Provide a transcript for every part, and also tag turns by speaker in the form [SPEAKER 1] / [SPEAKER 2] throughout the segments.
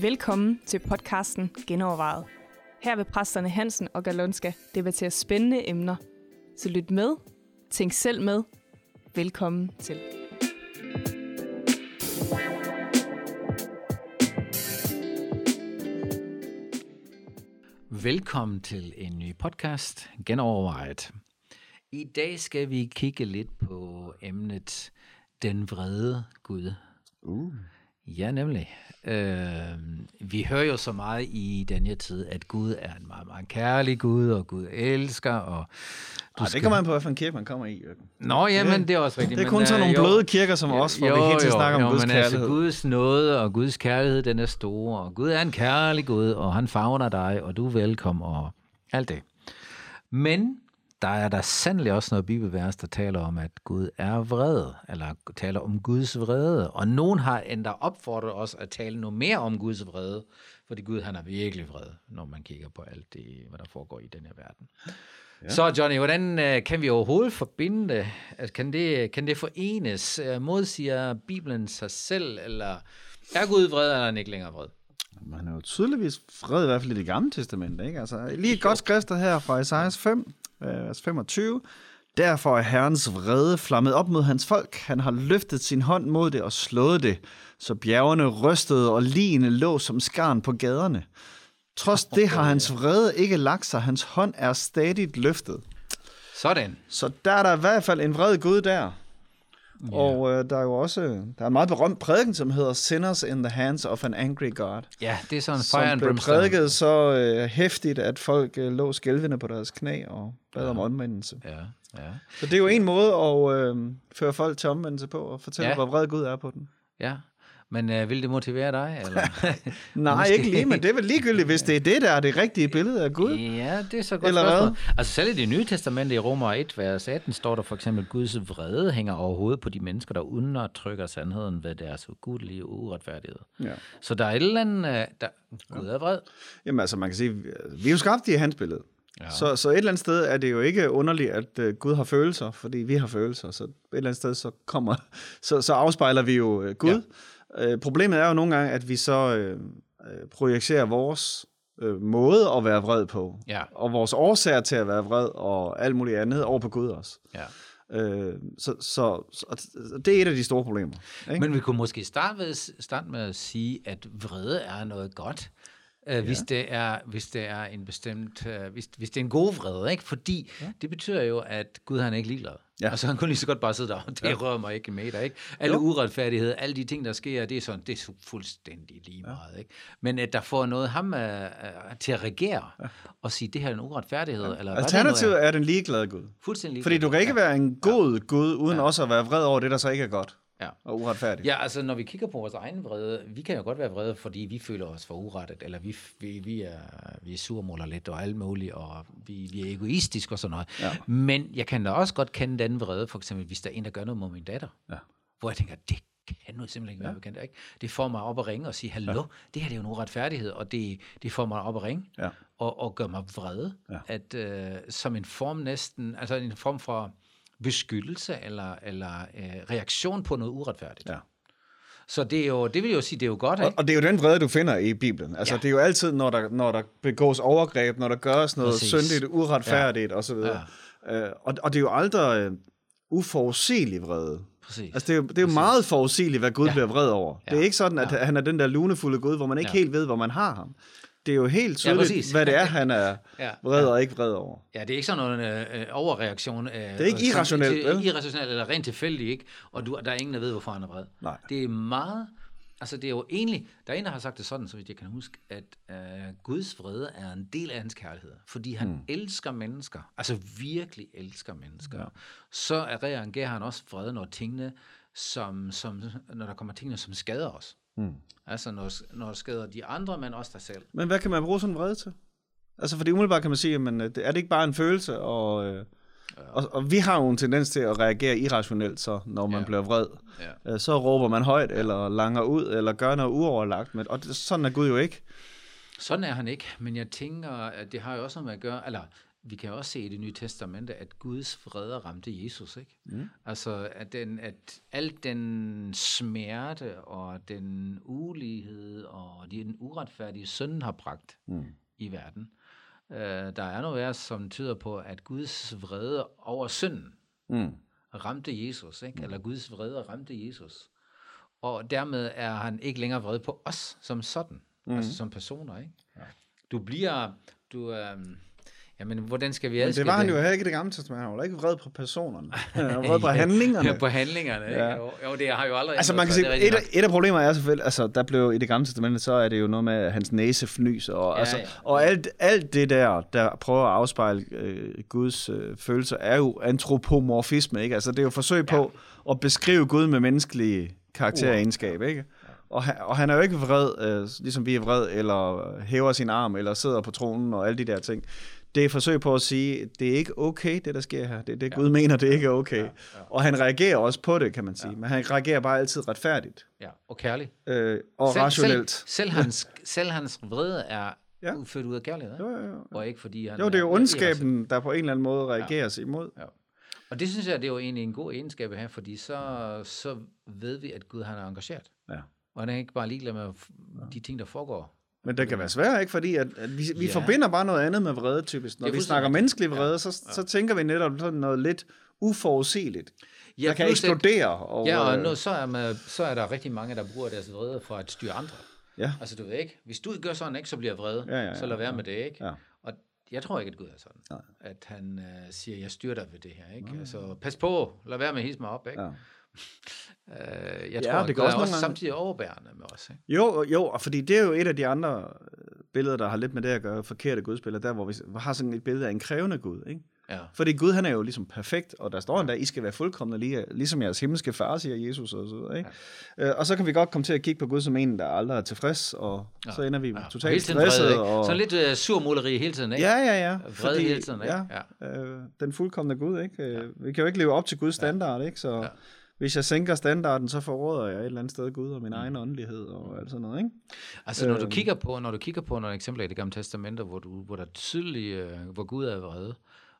[SPEAKER 1] Velkommen til podcasten Genovervejet. Her vil præsterne Hansen og Galonska debattere spændende emner. Så lyt med, tænk selv med. Velkommen til.
[SPEAKER 2] Velkommen til en ny podcast, Genovervejet. I dag skal vi kigge lidt på emnet Den vrede Gud.
[SPEAKER 3] Uh.
[SPEAKER 2] Ja, nemlig. Øh, vi hører jo så meget i denne tid, at Gud er en meget, meget kærlig Gud, og Gud elsker, og
[SPEAKER 3] du Ej, skal... det kommer an på, hvilken kirke man kommer i.
[SPEAKER 2] Nå, ja, men det er også rigtigt.
[SPEAKER 3] Det er kun sådan nogle bløde kirker som os, hvor jo, vi hele tiden snakker jo, om Guds men altså, kærlighed.
[SPEAKER 2] Altså, Guds nåde og Guds kærlighed, den er stor, og Gud er en kærlig Gud, og han favner dig, og du er velkommen, og alt det. Men der er der sandelig også noget bibelvers, der taler om, at Gud er vred, eller taler om Guds vrede. Og nogen har endda opfordret os at tale noget mere om Guds vrede, fordi Gud han er virkelig vred, når man kigger på alt det, hvad der foregår i den her verden. Ja. Så Johnny, hvordan øh, kan vi overhovedet forbinde det? Altså, kan det? Kan det forenes? Øh, modsiger Bibelen sig selv, eller er Gud vred, eller er han ikke længere vred?
[SPEAKER 3] Man er jo tydeligvis vred, i hvert fald i det gamle testament. Ikke? Altså, lige et godt skrift her fra Isaias 5, vers 25. Derfor er Herrens vrede flammet op mod hans folk. Han har løftet sin hånd mod det og slået det, så bjergene rystede og ligene lå som skarn på gaderne. Trods det har hans vrede ikke lagt sig. Hans hånd er stadig løftet.
[SPEAKER 2] Sådan.
[SPEAKER 3] Så der er der i hvert fald en vred Gud der. Yeah. Og øh, der er jo også der er en meget berømt prædiken, som hedder Sinners in the Hands of an Angry God.
[SPEAKER 2] Ja, det er sådan en fire
[SPEAKER 3] and blev prædiket så øh, hæftigt, at folk øh, lå skælvende på deres knæ og bad ja. om omvendelse.
[SPEAKER 2] Ja, ja.
[SPEAKER 3] Så det er jo en måde at øh, føre folk til omvendelse på, og fortælle, ja. hvor vred Gud er på den.
[SPEAKER 2] Ja, men øh, vil det motivere dig? Eller?
[SPEAKER 3] Nej, Måske... ikke lige, men det er vel ligegyldigt, hvis det er det, der er det rigtige billede af Gud.
[SPEAKER 2] Ja, det er så godt eller spørgsmål. Hvad? Altså selv i det nye testamente i Romer 1, vers 18, står der for eksempel, Guds vrede hænger overhovedet på de mennesker, der undertrykker sandheden ved deres ugudelige uretfærdighed. Ja. Så der er et eller andet, øh, der... Gud er vred.
[SPEAKER 3] Jamen altså, man kan sige, vi er jo skabt i hans billede. Ja. Så, så et eller andet sted er det jo ikke underligt, at uh, Gud har følelser, fordi vi har følelser. Så et eller andet sted, så kommer, så, så afspejler vi jo uh, Gud. Ja. Øh, problemet er jo nogle gange, at vi så øh, øh, projicerer vores øh, måde at være vred på, ja. og vores årsager til at være vred, og alt muligt andet over på Gud også. Ja. Øh, så, så, så det er et af de store problemer.
[SPEAKER 2] Ikke? Men vi kunne måske starte med, starte med at sige, at vrede er noget godt. Øh, ja. hvis, det er, hvis det er en bestemt, øh, hvis, hvis det er en god vrede, ikke? fordi ja. det betyder jo, at Gud han er ikke ligeglad. Ja. Og så han kunne lige så godt bare sidde der, det ja. rører mig ikke med dig. Ikke? Alle jo. uretfærdigheder, alle de ting, der sker, det er sådan, det er fuldstændig lige meget. Ja. Ikke? Men at der får noget ham uh, uh, til at regere ja. og sige, det her er en uretfærdighed. Ja. Eller,
[SPEAKER 3] Alternativet er, den ligeglade Gud.
[SPEAKER 2] Fuldstændig
[SPEAKER 3] ligeglad. Fordi du kan ikke være en god ja. Gud, uden ja. også at være vred over det, der så ikke er godt ja. og uretfærdigt.
[SPEAKER 2] Ja, altså når vi kigger på vores egen vrede, vi kan jo godt være vrede, fordi vi føler os for urettet, eller vi, vi, vi, er, vi er surmåler lidt og alt muligt, og vi, vi er egoistiske og sådan noget. Ja. Men jeg kan da også godt kende den vrede, for eksempel hvis der er en, der gør noget mod min datter, ja. hvor jeg tænker, det kan nu simpelthen ikke være ja. bekendt. Ikke? Det får mig op at ringe og sige, hallo, ja. det her det er jo en uretfærdighed, og det, det får mig op at ringe ja. og, og gør mig vred, ja. at øh, som en form næsten, altså en form for beskyttelse eller, eller øh, reaktion på noget uretfærdigt. Ja. Så det, er jo, det vil jo sige, det er jo godt. Ikke?
[SPEAKER 3] Og, og det er jo den vrede, du finder i Bibelen. Altså, ja. det er jo altid, når der, når der begås overgreb, når der gøres noget Præcis. syndigt, uretfærdigt ja. osv. Ja. Øh, og, og det er jo aldrig uh, uforudsigelig vrede. Præcis. Altså, det er jo, det er jo meget forudsigeligt, hvad Gud ja. bliver vred over. Ja. Det er ikke sådan, at ja. han er den der lunefulde Gud, hvor man ikke ja. helt ved, hvor man har ham det er jo helt tydeligt, ja, hvad det er, han er ja, vred og ikke vred over.
[SPEAKER 2] Ja, det er ikke sådan noget øh, overreaktion. Øh,
[SPEAKER 3] det er ikke irrationelt,
[SPEAKER 2] vel? Irrationelt eller rent tilfældigt, ikke? Og du, der er ingen, der ved, hvorfor han er vred. Nej. Det er meget... Altså, det er jo egentlig... Der er en, der har sagt det sådan, så vidt jeg kan huske, at øh, Guds vrede er en del af hans kærlighed. Fordi han mm. elsker mennesker. Altså, virkelig elsker mennesker. Ja. Så reagerer han også vrede, når tingene, som, som, når der kommer tingene, som skader os. Mm. Altså når, når det skader de andre, men også dig selv.
[SPEAKER 3] Men hvad kan man bruge sådan en vrede til? Altså fordi umiddelbart kan man sige, at er det ikke bare en følelse, og, øh, ja. og, og vi har jo en tendens til at reagere irrationelt, så når man ja. bliver vred. Ja. Øh, så råber man højt, eller langer ud, eller gør noget uoverlagt. Men, og det, sådan er Gud jo ikke.
[SPEAKER 2] Sådan er han ikke, men jeg tænker, at det har jo også noget med at gøre, eller vi kan også se i det nye testamente, at Guds vrede ramte Jesus, ikke? Mm. Altså, at, den, at al den smerte og den ulighed og den uretfærdige synd har bragt mm. i verden. Uh, der er noget vers, som tyder på, at Guds vrede over synden mm. ramte Jesus, ikke? Mm. Eller Guds vrede ramte Jesus. Og dermed er han ikke længere vred på os som sådan, mm. altså som personer, ikke? Ja. Du bliver, du, øh, Jamen, hvordan skal vi
[SPEAKER 3] adskille det? var han jo heller ikke i det gamle testament. Han var ikke vred på personerne. Han var vred på handlingerne.
[SPEAKER 2] ja, på handlingerne. Ja. Jo, jo, det har jo aldrig...
[SPEAKER 3] Altså, man kan sige, et, et af problemerne er selvfølgelig, altså, der blev i det gamle testament, så er det jo noget med hans næse fnys, og, ja, altså, ja. og alt, alt det der, der prøver at afspejle øh, Guds øh, følelser, er jo antropomorfisme, ikke? Altså, det er jo forsøg på ja. at beskrive Gud med menneskelige karakteregenskab, ikke? Og han, og han er jo ikke vred, øh, ligesom vi er vred, eller hæver sin arm, eller sidder på tronen, og alle de der ting det er et forsøg på at sige, det er ikke okay, det der sker her. Det er det, ja. Gud mener, det ikke er okay. Ja, ja. Og han reagerer også på det, kan man sige. Ja. Men han reagerer bare altid retfærdigt.
[SPEAKER 2] Ja, og kærligt.
[SPEAKER 3] Øh, og selv, rationelt.
[SPEAKER 2] Selv, selv, hans, selv hans vrede er ja. født ud af kærlighed. Jo, jo, jo. Og ikke fordi han...
[SPEAKER 3] Jo, det er jo ondskaben, der på en eller anden måde reagerer ja. imod. Ja.
[SPEAKER 2] Og det synes jeg, det er jo egentlig en god egenskab her, fordi så, så ved vi, at Gud han er engageret. Ja. Og han er ikke bare ligeglad med de ting, der foregår
[SPEAKER 3] men det kan være svært, ikke? Fordi at, at vi, vi ja. forbinder bare noget andet med vrede, typisk. Når vi snakker menneskelig vrede, ja. så, så tænker vi netop sådan noget lidt uforudsigeligt. Ja, der kan eksplodere.
[SPEAKER 2] Og, ja, og øh, nu, så, er man, så er der rigtig mange, der bruger deres vrede for at styre andre. Ja. Altså, du ved ikke, hvis du gør sådan, ikke, så bliver jeg vred. Ja, ja, ja, så lad være ja. med det, ikke? Ja. Og jeg tror ikke, at Gud er sådan. Nej. At han uh, siger, jeg styrer dig ved det her, ikke? Nej. Altså, pas på, lad være med at hisse mig op, ikke? Ja. Øh, jeg ja, tror, det går også, også samtidig overbærende med os. Ikke?
[SPEAKER 3] Jo, jo, og fordi det er jo et af de andre øh, billeder, der har lidt med det at gøre, forkerte gudsbilleder, der hvor vi har sådan et billede af en krævende Gud, ikke? Ja. Fordi Gud, han er jo ligesom perfekt, og der står endda, I skal være fuldkommende, lige, ligesom jeres himmelske far, siger Jesus og så videre, ikke? Ja. Øh, og så kan vi godt komme til at kigge på Gud som en, der aldrig er tilfreds, og ja. så ender vi ja. totalt stresset.
[SPEAKER 2] Og... Så lidt uh, surmåleri hele tiden, ikke?
[SPEAKER 3] Ja, ja, ja.
[SPEAKER 2] Vred Fordi, hele tiden, ikke?
[SPEAKER 3] Ja, ja. Øh, den fuldkommende Gud, ikke? Ja. Vi kan jo ikke leve op til Guds standard, ikke? Så... Ja hvis jeg sænker standarden, så forråder jeg et eller andet sted Gud og min mm. egen åndelighed og alt sådan noget, ikke?
[SPEAKER 2] Altså, når du øhm. kigger på, når du kigger på nogle eksempler i det gamle testamente, hvor, du, hvor der tydeligt, øh, hvor Gud er vrede,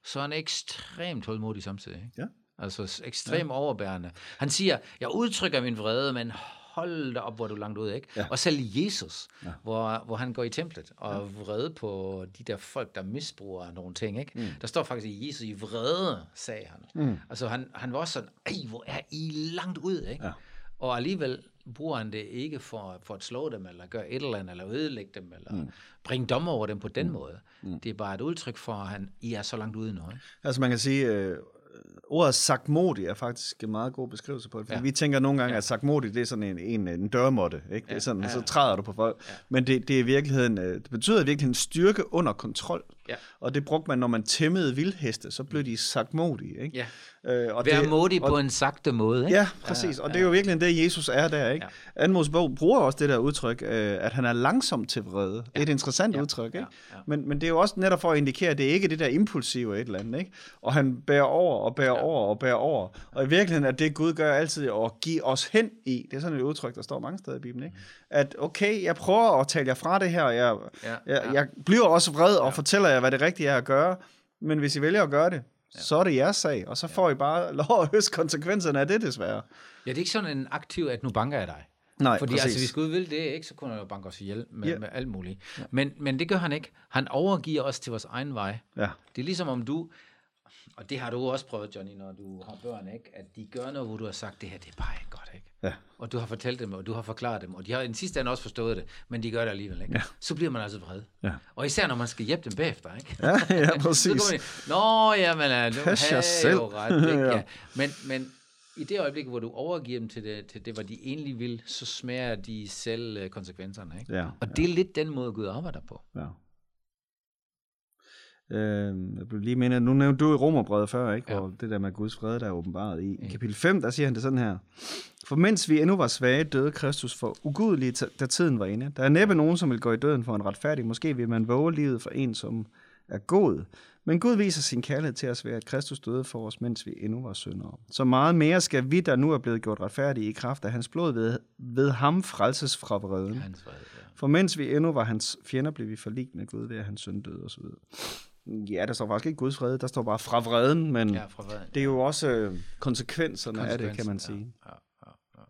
[SPEAKER 2] så er han ekstremt tålmodig samtidig, ikke? Ja. Altså ekstremt ja. overbærende. Han siger, jeg udtrykker min vrede, men hold da op, hvor du er langt ud, ikke? Ja. Og selv Jesus, ja. hvor, hvor han går i templet og er vrede på de der folk, der misbruger nogle ting, ikke? Mm. Der står faktisk i Jesus i vrede, sagde han. Mm. Altså han, han var også sådan, ej, hvor er I langt ud, ikke? Ja. Og alligevel bruger han det ikke for, for at slå dem, eller gøre et eller andet, eller ødelægge dem, eller mm. bringe dom over dem på den mm. måde. Mm. Det er bare et udtryk for, at han, I er så langt ude nu. Ikke?
[SPEAKER 3] Altså man kan sige, øh, ordet sagtmodig er faktisk en meget god beskrivelse på det. Fordi ja. Vi tænker nogle gange, ja. at sagmodig det er sådan en, en, en dørmåtte. Ikke? Det er sådan, ja. så træder du på folk. Ja. Men det, det, er i virkeligheden, øh, det betyder i virkeligheden styrke under kontrol. Ja. Og det brugte man, når man tæmmede vildheste, så blev de sagmodige. Ikke? Ja.
[SPEAKER 2] Øh, og Vær det, modig og, på en sagte måde.
[SPEAKER 3] Ikke? Ja, præcis. Og ja, det er jo virkelig det, Jesus er der. Ikke? Ja. Anmos bog bruger også det der udtryk, øh, at han er langsom til vrede. Ja. Det er et interessant ja. udtryk. Ikke? Ja. Ja. Men, men det er jo også netop for at indikere, at det ikke er det der impulsive et eller andet. Ikke? Og han bærer over og bærer ja. over og bærer over. Og i virkeligheden er det, Gud gør altid at give os hen i. Det er sådan et udtryk, der står mange steder i Bibelen. Ikke? At okay, jeg prøver at tale jer fra det her, og jeg, ja. jeg, jeg bliver også vred og ja. fortæller jer, hvad det rigtige er at gøre. Men hvis I vælger at gøre det, ja. så er det jeres sag, og så får I bare lov at høste konsekvenserne af det, desværre.
[SPEAKER 2] Ja, det er ikke sådan en aktiv, at nu banker jeg dig.
[SPEAKER 3] Nej,
[SPEAKER 2] Fordi
[SPEAKER 3] præcis.
[SPEAKER 2] altså, hvis Gud vil det, ikke, så kunne han jo banke os ihjel med, yeah. med alt muligt. Ja. Men, men det gør han ikke. Han overgiver os til vores egen vej. Ja. Det er ligesom om du, og det har du også prøvet, Johnny, når du har børn, ikke? at de gør noget, hvor du har sagt, det her det er bare ikke godt. Ikke? Ja. Og du har fortalt dem, og du har forklaret dem, og de har i den sidste ende også forstået det, men de gør det alligevel. Ikke? Ja. Så bliver man altså vred. Ja. Og især når man skal hjælpe dem bagefter. Ikke?
[SPEAKER 3] Ja, ja præcis.
[SPEAKER 2] så Nå, jamen, du har selv. jo ret. Ikke? ja. Men, men i det øjeblik, hvor du overgiver dem til det, til det, hvad de egentlig vil, så smager de selv øh, konsekvenserne. Ikke? Ja, og det er lidt den måde, Gud arbejder på. Ja.
[SPEAKER 3] Øh, jeg blev lige mindet, nu nævnte du i Romerbrevet før, ikke? Ja. hvor det der med Guds fred, der er åbenbaret i. I kapitel 5, der siger han det sådan her. For mens vi endnu var svage, døde Kristus for ugudelige, da tiden var inde. Der er næppe nogen, som vil gå i døden for en retfærdig. Måske vil man våge livet for en, som er god. Men Gud viser sin kærlighed til os ved, at Kristus døde for os, mens vi endnu var syndere. Så meget mere skal vi, der nu er blevet gjort retfærdige i kraft af hans blod, ved, ved ham frelses fra vreden. Hans ja. For mens vi endnu var hans fjender, blev vi forligt med Gud ved, at hans søn døde osv. Ja, der står faktisk ikke Guds vrede, der står bare fra vreden, men
[SPEAKER 2] Ja, fra vreden.
[SPEAKER 3] det er jo også øh, konsekvenserne af det, kan man sige.
[SPEAKER 2] Ja, ja, ja.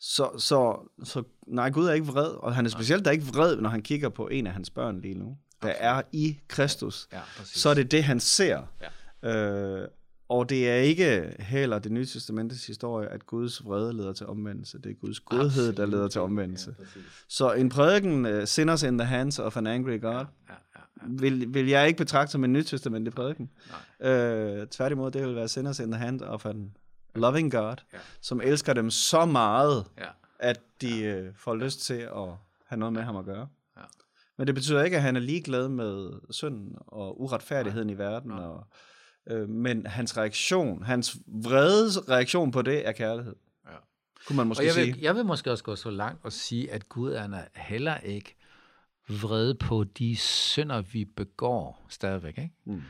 [SPEAKER 3] Så, så, så nej, Gud er ikke vred, og han er specielt der ikke vred, når han kigger på en af hans børn lige nu, der er i Kristus.
[SPEAKER 2] Ja, præcis.
[SPEAKER 3] Så er det det, han ser. Øh, og det er ikke heller det nye testamentets historie, at Guds vrede leder til omvendelse. Det er Guds godhed, der leder til omvendelse.
[SPEAKER 2] Ja, præcis.
[SPEAKER 3] Så en prædiken, uh, Sinners in the Hands of an Angry God,
[SPEAKER 2] Ja, ja, ja.
[SPEAKER 3] Vil, vil jeg ikke betragte som en nytestamentlig prædiken.
[SPEAKER 2] Nej.
[SPEAKER 3] Øh, tværtimod, det vil være Sinners in the Hand of an loving God,
[SPEAKER 2] Ja.
[SPEAKER 3] som elsker dem så meget,
[SPEAKER 2] Ja.
[SPEAKER 3] at de øh, får lyst til at have noget med ham at gøre.
[SPEAKER 2] Ja.
[SPEAKER 3] Men det betyder ikke, at han er ligeglad med synden og uretfærdigheden i verden.
[SPEAKER 2] Nej.
[SPEAKER 3] Og, øh, men hans reaktion, hans vrede reaktion på det, er kærlighed.
[SPEAKER 2] Ja.
[SPEAKER 3] Kunne man
[SPEAKER 2] Og
[SPEAKER 3] måske
[SPEAKER 2] jeg
[SPEAKER 3] sige.
[SPEAKER 2] vil, jeg vil måske også gå så langt og sige, at Gud er heller ikke vred på de synder, vi begår stadigvæk. Ikke?
[SPEAKER 3] Mm.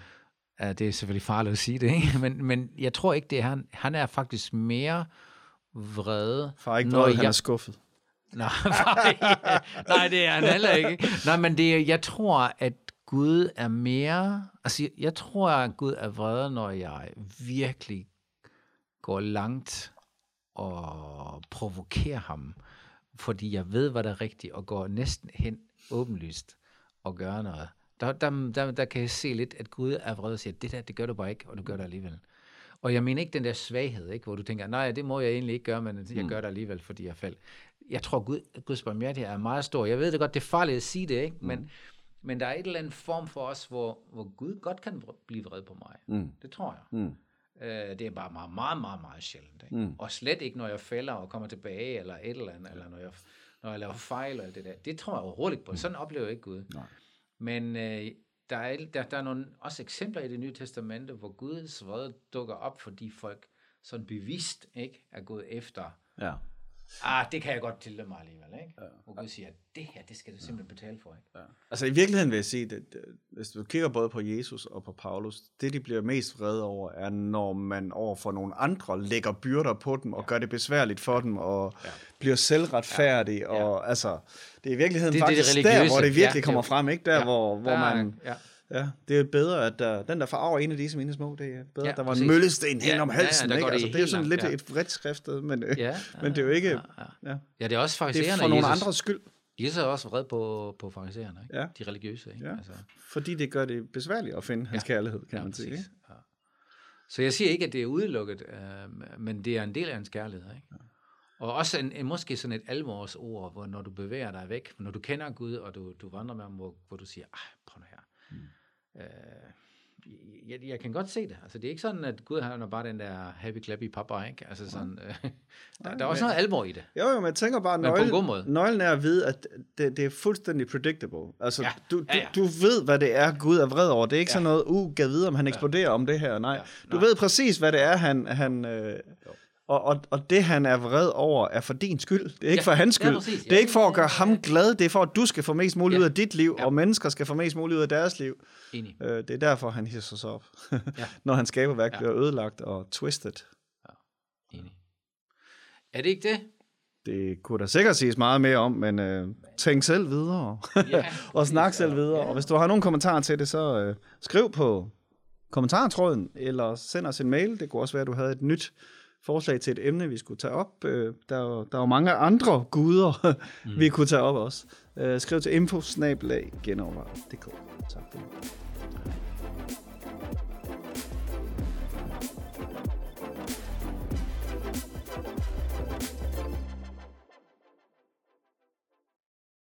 [SPEAKER 2] Ja, det er selvfølgelig farligt at sige det, ikke? Men, men jeg tror ikke, det er han. Han er faktisk mere vrede.
[SPEAKER 3] Far ikke
[SPEAKER 2] når
[SPEAKER 3] han
[SPEAKER 2] jeg-
[SPEAKER 3] er skuffet.
[SPEAKER 2] Nej, nej, nej, det er han heller ikke. Nej, men det er, jeg tror, at Gud er mere... Altså, jeg- jeg tror, at Gud er vred, når jeg virkelig går langt og provokerer ham, fordi jeg ved, hvad der er rigtigt, og går næsten hen åbenlyst og gør noget. Der, der, der, der kan jeg se lidt, at Gud er vred og siger, det der, det gør du bare ikke, og du gør det alligevel. Og jeg mener ikke den der svaghed, ikke, hvor du tænker, nej, det må jeg egentlig ikke gøre, men jeg gør det alligevel, fordi jeg faldt. Jeg tror, Gud, Guds barmhjertighed er meget stor. Jeg ved det godt, det er farligt at sige det, ikke? Men, men der er et eller andet form for os, hvor, hvor Gud godt kan blive vred på mig.
[SPEAKER 3] Mm.
[SPEAKER 2] Det tror jeg.
[SPEAKER 3] Mm.
[SPEAKER 2] Øh, det er bare meget, meget, meget, meget sjældent. Ikke?
[SPEAKER 3] Mm.
[SPEAKER 2] Og slet ikke, når jeg falder og kommer tilbage, eller et eller andet, eller når jeg, når jeg laver fejl, og alt det der. Det tror jeg overhovedet ikke på. Sådan oplever jeg ikke Gud.
[SPEAKER 3] Nej.
[SPEAKER 2] Men øh, der, er, der, der er nogle også eksempler i det nye testamente, hvor Guds vrede dukker op, fordi folk sådan bevidst ikke er gået efter,
[SPEAKER 3] Ja.
[SPEAKER 2] Ah, det kan jeg godt tilde mig alligevel. Ikke? Ja. Hvor Gud siger, det her, det skal du simpelthen betale for. Ikke?
[SPEAKER 3] Ja. Altså i virkeligheden vil jeg sige, at hvis du kigger både på Jesus og på Paulus, det de bliver mest vrede over, er når man over for nogle andre lægger byrder på dem og gør det besværligt for dem og ja. bliver selvretfærdig. Ja. Og altså, det er i virkeligheden
[SPEAKER 2] Det er det
[SPEAKER 3] faktisk der, hvor det virkelig
[SPEAKER 2] Ja,
[SPEAKER 3] kommer
[SPEAKER 2] det-
[SPEAKER 3] frem, ikke? Der,
[SPEAKER 2] ja.
[SPEAKER 3] hvor, hvor man...
[SPEAKER 2] Ja.
[SPEAKER 3] Ja, det er bedre, at der, den der farver en af disse mine små, det er bedre,
[SPEAKER 2] Ja,
[SPEAKER 3] ja, der var
[SPEAKER 2] præcis.
[SPEAKER 3] en møllesten hen
[SPEAKER 2] Ja,
[SPEAKER 3] om
[SPEAKER 2] ja, ja,
[SPEAKER 3] halsen,
[SPEAKER 2] der
[SPEAKER 3] ikke?
[SPEAKER 2] det
[SPEAKER 3] Altså, det er jo sådan
[SPEAKER 2] langt,
[SPEAKER 3] lidt
[SPEAKER 2] ja.
[SPEAKER 3] et vredt skriftet, men, øh,
[SPEAKER 2] Ja,
[SPEAKER 3] men det er jo ikke...
[SPEAKER 2] Ja, ja.
[SPEAKER 3] Ja.
[SPEAKER 2] ja, det er også
[SPEAKER 3] Det
[SPEAKER 2] farisererne.
[SPEAKER 3] er for nogle andres skyld,
[SPEAKER 2] Jesus er også vred på, på farisæerne, ikke?
[SPEAKER 3] Ja.
[SPEAKER 2] De religiøse, ikke?
[SPEAKER 3] Ja.
[SPEAKER 2] Altså,
[SPEAKER 3] fordi det gør det besværligt at finde hans
[SPEAKER 2] Ja.
[SPEAKER 3] kærlighed, kan
[SPEAKER 2] ja,
[SPEAKER 3] man sige. Ikke?
[SPEAKER 2] Ja. Så jeg siger ikke, at det er udelukket, øh, men det er en del af hans kærlighed, ikke? Og også en, en, måske sådan et alvorsord, hvor når du bevæger dig væk, når du kender Gud, og du, du vandrer med ham, hvor, hvor du siger, ej, prøv nu her. Øh, jeg, jeg kan godt se det. Altså, det er ikke sådan, at Gud han er bare den der happy clappy papa, ikke? Altså sådan, øh, der, der er også
[SPEAKER 3] men-
[SPEAKER 2] noget alvor i det.
[SPEAKER 3] Jo, jo, men jeg tænker bare,
[SPEAKER 2] Men på en
[SPEAKER 3] nøgle,
[SPEAKER 2] god måde.
[SPEAKER 3] nøglen er at vide, at det, det er fuldstændig predictable. Altså,
[SPEAKER 2] Ja,
[SPEAKER 3] du, du,
[SPEAKER 2] ja, ja.
[SPEAKER 3] du ved, hvad det er, Gud er vred over. Det er ikke sådan noget, uh, gav videre, om han eksploderer om det her. Nej,
[SPEAKER 2] Ja,
[SPEAKER 3] du
[SPEAKER 2] nej.
[SPEAKER 3] ved præcis, hvad det er, han... han øh, og, og, og det, han er vred over, er for din skyld. Det er ikke
[SPEAKER 2] Ja,
[SPEAKER 3] for hans
[SPEAKER 2] ja,
[SPEAKER 3] skyld.
[SPEAKER 2] præcis.
[SPEAKER 3] Det er
[SPEAKER 2] Ja,
[SPEAKER 3] ikke for at gøre
[SPEAKER 2] ja,
[SPEAKER 3] ham glad. Det er for, at du skal få mest muligt
[SPEAKER 2] Ja.
[SPEAKER 3] ud af dit liv,
[SPEAKER 2] Ja.
[SPEAKER 3] og mennesker skal få mest muligt ud af deres liv.
[SPEAKER 2] Enig.
[SPEAKER 3] Øh, det er derfor, han hisser sig op.
[SPEAKER 2] Ja.
[SPEAKER 3] Når hans skaberværk
[SPEAKER 2] Ja.
[SPEAKER 3] bliver ødelagt og twisted.
[SPEAKER 2] Enig. Er det ikke det?
[SPEAKER 3] Det kunne der sikkert siges meget mere om, men øh, tænk selv videre.
[SPEAKER 2] Ja,
[SPEAKER 3] og snak
[SPEAKER 2] præcis.
[SPEAKER 3] selv videre. Og hvis du har nogle kommentarer til det, så øh, skriv på kommentartråden, eller send os en mail. Det kunne også være, at du havde et nyt forslag til et emne, vi skulle tage op. Øh, der, er jo- der er jo mange andre guder, mm. vi kunne tage op også. Øh, skriv til info Tak for det.